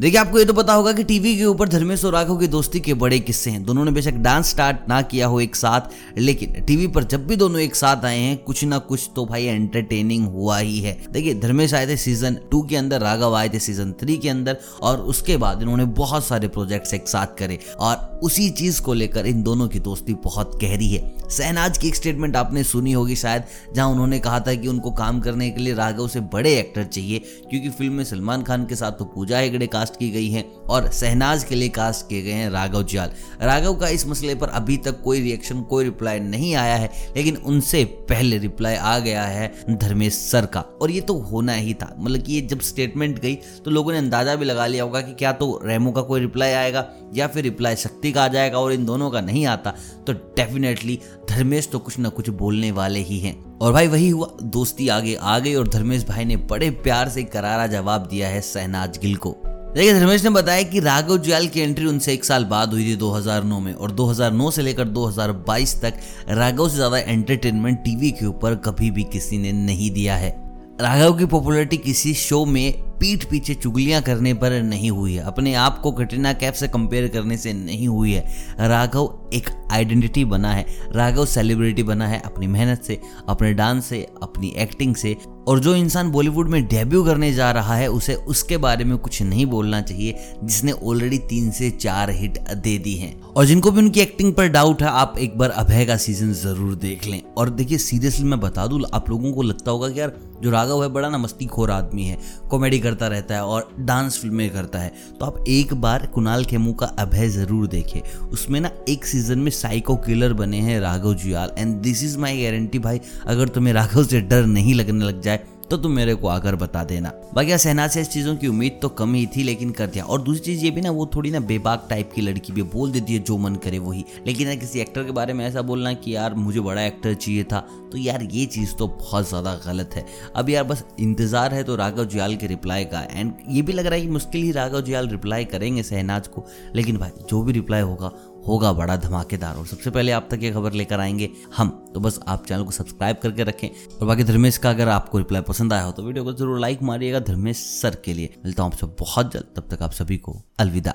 देखिए, आपको ये तो पता होगा कि टीवी के ऊपर धर्मेश और राघव की दोस्ती के बड़े किस्से हैं। दोनों ने बेशक डांस स्टार्ट ना किया हो एक साथ, लेकिन टीवी पर जब भी दोनों एक साथ आए हैं, कुछ ना कुछ तो भाई एंटरटेनिंग हुआ ही है। देखिए, धर्मेश आए थे सीज़न टू के अंदर, राघव आए थे सीज़न थ्री के अंदर, और उसके बाद इन्होंने बहुत सारे प्रोजेक्ट्स एक साथ करे। और उसी चीज़ को लेकर इन दोनों की दोस्ती बहुत गहरी है। सहनाज की एक स्टेटमेंट आपने सुनी होगी शायद, जहाँ उन्होंने कहा था कि उनको काम करने के लिए राघव से बड़े एक्टर चाहिए, क्योंकि फ़िल्म में सलमान खान के साथ तो पूजा हेगड़े कास्ट की गई है और सहनाज के लिए कास्ट किए गए हैं राघव जियाल राघव का इस मसले पर अभी तक कोई रिएक्शन कोई रिप्लाई नहीं आया है, लेकिन उनसे पहले रिप्लाई आ गया है धर्मेश सर का। और ये तो होना ही था। मतलब कि ये जब स्टेटमेंट गई तो लोगों ने अंदाज़ा भी लगा लिया होगा कि क्या तो रेमो का कोई रिप्लाई आएगा या फिर रिप्लाई शक्ति का आ जाएगा और इन दोनों का नहीं आता तो डेफिनेटली धर्मेश तो कुछ ना कुछ बोलने वाले ही हैं। और भाई वही हुआ, दोस्ती आगे आ गई और धर्मेश भाई ने बड़े प्यार से करारा जवाब दिया है सहनाज गिल को। देखिए, धर्मेश ने बताया कि राघव जुयाल की एंट्री उनसे एक साल बाद हुई थी 2009 में और 2009 से लेकर 2022 तक राघव से ज़्यादा एंटरटेनमेंट टीवी के ऊपर कभी भी किसी ने नहीं दिया है। राघव की पॉपुलैरिटी किसी शो में पीठ पीछे चुगलियाँ करने पर नहीं हुई है। अपने आप को कटरीना कैफ से कंपेयर करने से नहीं हुई है। राघव एक आइडेंटिटी बना है। राघव सेलिब्रिटी बना है अपनी मेहनत से, अपने डांस से, अपनी एक्टिंग से। और जो इंसान बॉलीवुड में डेब्यू करने जा रहा है, उसे उसके बारे में कुछ नहीं बोलना चाहिए, जिसने ऑलरेडी तीन से चार हिट दे दी हैं। और जिनको भी उनकी एक्टिंग पर डाउट है, आप एक बार अभय का सीज़न ज़रूर देख लें। और देखिए सीरियसली मैं बता दूँ, आप लोगों को लगता होगा कि यार, जो राघव है, बड़ा ना मस्ती खोर आदमी है कॉमेडी करता रहता है और डांस फ़िल्में करता है। तो आप एक बार कुणाल खेमू का अभय ज़रूर देखें उसमें ना एक सीज़न में साइको किलर बने हैं Raghav Juyal. And this is my guarantee भाई, अगर तुम्हें राघव से डर नहीं लगने लग जाए तो तुम मेरे को आकर बता देना। बाकी सहना से इस चीज़ों की उम्मीद तो कम ही थी, लेकिन कर दिया। और दूसरी चीज़ ये भी ना, वो थोड़ी ना बेबाक टाइप की लड़की भी बोल देती है, जो मन करे वही। लेकिन ना किसी एक्टर के बारे में ऐसा बोलना कि, यार, मुझे बड़ा एक्टर चाहिए था। तो यार, ये चीज़ तो बहुत ज़्यादा गलत है। अब यार, बस इंतज़ार है तो राघव जुयाल के रिप्लाई का। एंड ये भी लग रहा है कि मुश्किल ही राघव जुयाल रिप्लाई करेंगे सहनाज को। लेकिन भाई, जो भी रिप्लाई होगा होगा बड़ा धमाकेदार। और सबसे पहले आप तक ये खबर लेकर आएँगे हम। तो बस आप चैनल को सब्सक्राइब करके रखें। और बाकी धर्मेश का अगर आपको रिप्लाई पसंद आया हो तो वीडियो को ज़रूर लाइक मारिएगा धर्मेश सर के लिए। मिलता हूँ आपसे बहुत जल्द। तब तक आप सभी को अलविदा।